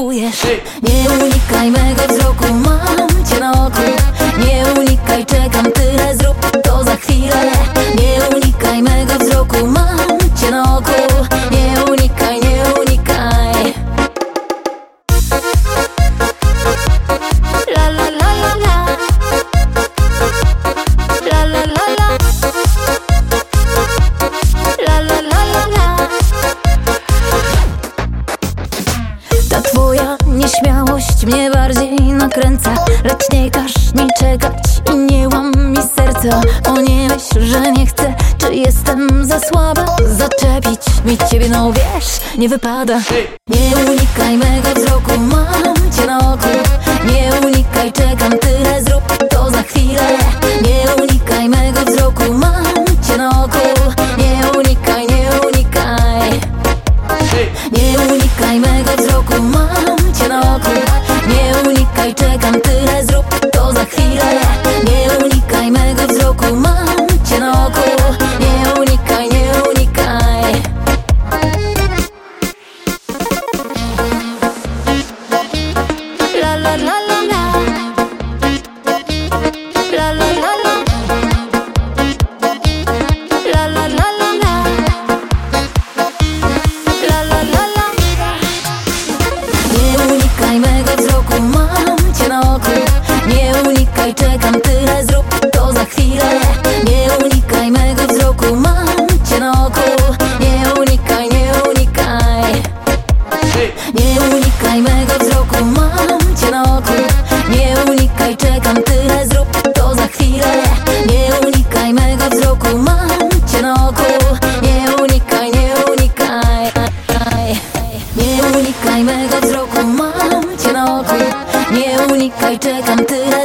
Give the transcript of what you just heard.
potrzebujesz Nie unikaj bardziej nakręca Lecz nie każ mi czekać i nie łam mi serca. O nie myśl, że nie chcę, czy jestem za słaba Zaczepić mi ciebie, no wiesz, nie wypada. Nie unikaj mego wzroku, mam cię na oku. Nie unikaj, czekam tyle, zrób to za chwilę. Nie unikaj Nie unikaj, czekam tyle, zrób to za chwilę Nie unikaj, nie unikaj. Nie unikaj mego wzroku, mam cię na oku. Nie unikaj, czekam tyle, zrób to za chwilę. Nie unikaj mego wzroku, mam cię na oku. Nie unikaj, nie unikaj. Nie unikaj mego wzroku, mam cię na oku. Nie unikaj, czekam tyle,